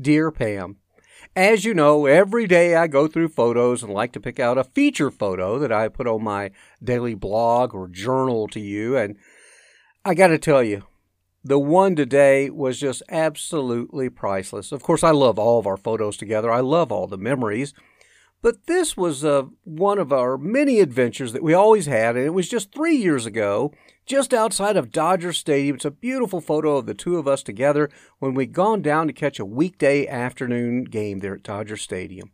Dear Pam, as you know, every day I go through photos and like to pick out a feature photo that I put on my daily blog or journal to you. And I got to tell you, the one today was just absolutely priceless. Of course, I love all of our photos together, I love all the memories. But this was uh, one of our many adventures that we always had, and it was just three years ago, just outside of Dodger Stadium. It's a beautiful photo of the two of us together when we'd gone down to catch a weekday afternoon game there at Dodger Stadium.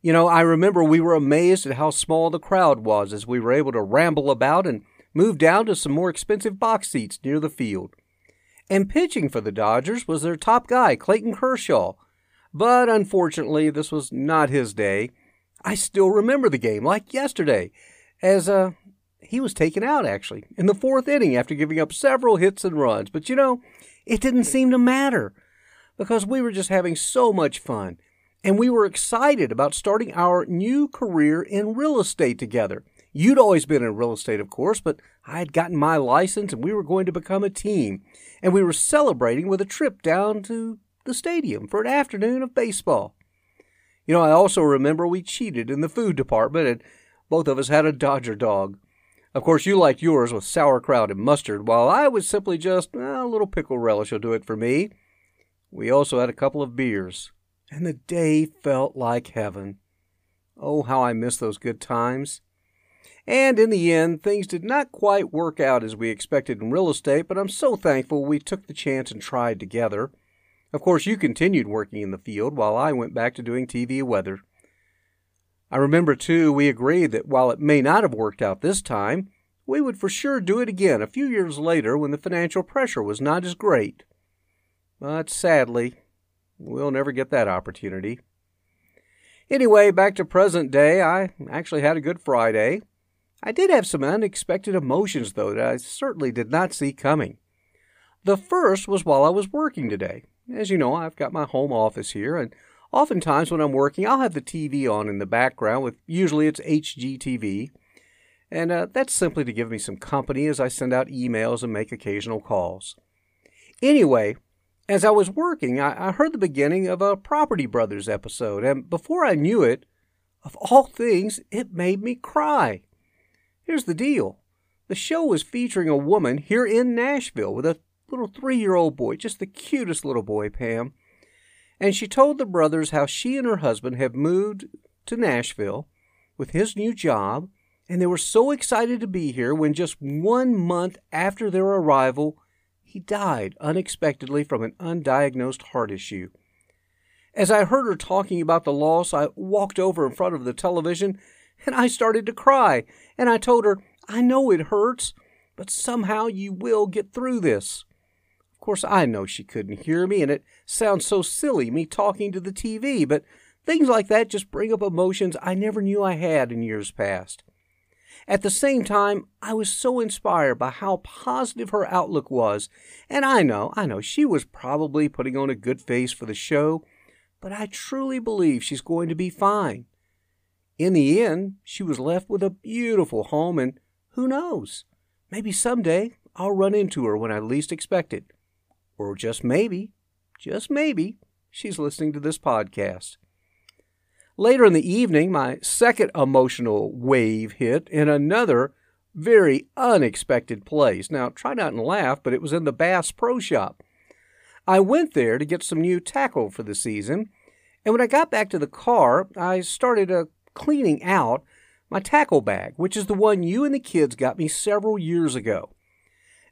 You know, I remember we were amazed at how small the crowd was as we were able to ramble about and move down to some more expensive box seats near the field. And pitching for the Dodgers was their top guy, Clayton Kershaw. But unfortunately, this was not his day. I still remember the game like yesterday, as uh, he was taken out actually in the fourth inning after giving up several hits and runs. But you know, it didn't seem to matter because we were just having so much fun. And we were excited about starting our new career in real estate together. You'd always been in real estate, of course, but I had gotten my license and we were going to become a team. And we were celebrating with a trip down to the stadium for an afternoon of baseball. You know, I also remember we cheated in the food department and both of us had a Dodger dog. Of course, you liked yours with sauerkraut and mustard, while I was simply just a little pickle relish will do it for me. We also had a couple of beers, and the day felt like heaven. Oh, how I miss those good times. And in the end, things did not quite work out as we expected in real estate, but I'm so thankful we took the chance and tried together. Of course, you continued working in the field while I went back to doing TV weather. I remember, too, we agreed that while it may not have worked out this time, we would for sure do it again a few years later when the financial pressure was not as great. But sadly, we'll never get that opportunity. Anyway, back to present day, I actually had a good Friday. I did have some unexpected emotions, though, that I certainly did not see coming. The first was while I was working today. As you know, I've got my home office here, and oftentimes when I'm working, I'll have the TV on in the background with usually it's HGTV. And uh, that's simply to give me some company as I send out emails and make occasional calls. Anyway, as I was working, I, I heard the beginning of a Property Brothers episode, and before I knew it, of all things, it made me cry. Here's the deal the show was featuring a woman here in Nashville with a little three year old boy, just the cutest little boy, Pam. And she told the brothers how she and her husband have moved to Nashville with his new job, and they were so excited to be here when just one month after their arrival, he died unexpectedly from an undiagnosed heart issue. As I heard her talking about the loss, I walked over in front of the television and I started to cry. And I told her, I know it hurts, but somehow you will get through this. Course, I know she couldn't hear me, and it sounds so silly, me talking to the TV, but things like that just bring up emotions I never knew I had in years past. At the same time, I was so inspired by how positive her outlook was, and I know, I know, she was probably putting on a good face for the show, but I truly believe she's going to be fine. In the end, she was left with a beautiful home, and who knows? Maybe someday I'll run into her when I least expect it. Or just maybe, just maybe, she's listening to this podcast. Later in the evening, my second emotional wave hit in another very unexpected place. Now, try not to laugh, but it was in the Bass Pro Shop. I went there to get some new tackle for the season, And when I got back to the car, I started uh, cleaning out my tackle bag, which is the one you and the kids got me several years ago.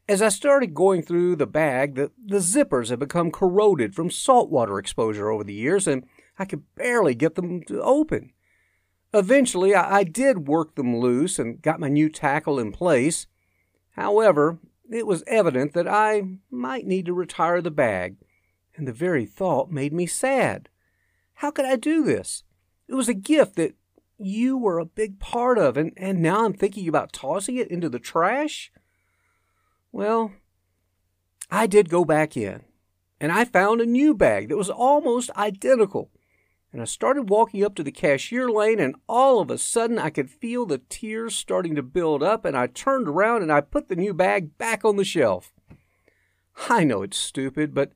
As I started going through the bag, the, the zippers had become corroded from saltwater exposure over the years, and I could barely get them to open. Eventually, I, I did work them loose and got my new tackle in place. However, it was evident that I might need to retire the bag, and the very thought made me sad. How could I do this? It was a gift that you were a big part of, and, and now I'm thinking about tossing it into the trash? Well, I did go back in, and I found a new bag that was almost identical. And I started walking up to the cashier lane, and all of a sudden I could feel the tears starting to build up, and I turned around and I put the new bag back on the shelf. I know it's stupid, but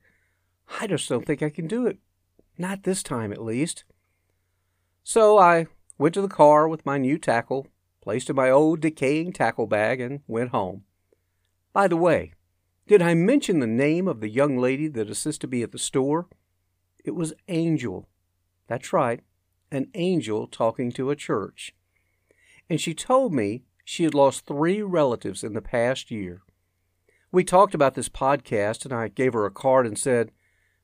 I just don't think I can do it. Not this time, at least. So I went to the car with my new tackle, placed in my old decaying tackle bag, and went home. By the way, did I mention the name of the young lady that assisted me at the store? It was Angel. That's right, an angel talking to a church. And she told me she had lost three relatives in the past year. We talked about this podcast, and I gave her a card and said,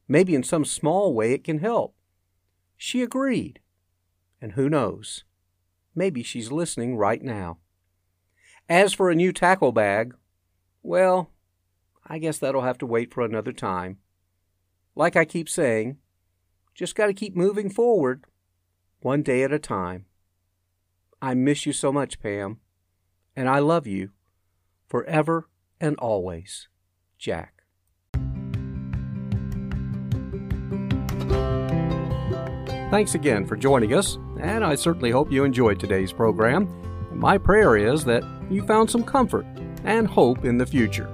maybe in some small way it can help. She agreed. And who knows? Maybe she's listening right now. As for a new tackle bag, well, I guess that'll have to wait for another time. Like I keep saying, just got to keep moving forward, one day at a time. I miss you so much, Pam, and I love you forever and always. Jack. Thanks again for joining us, and I certainly hope you enjoyed today's program. My prayer is that you found some comfort and hope in the future.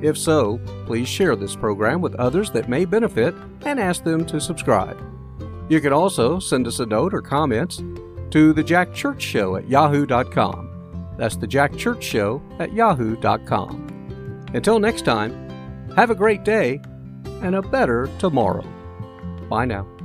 If so, please share this program with others that may benefit and ask them to subscribe. You can also send us a note or comments to the Jack Church Show at yahoo.com. That's the Jack Church Show at yahoo.com. Until next time, have a great day and a better tomorrow. Bye now.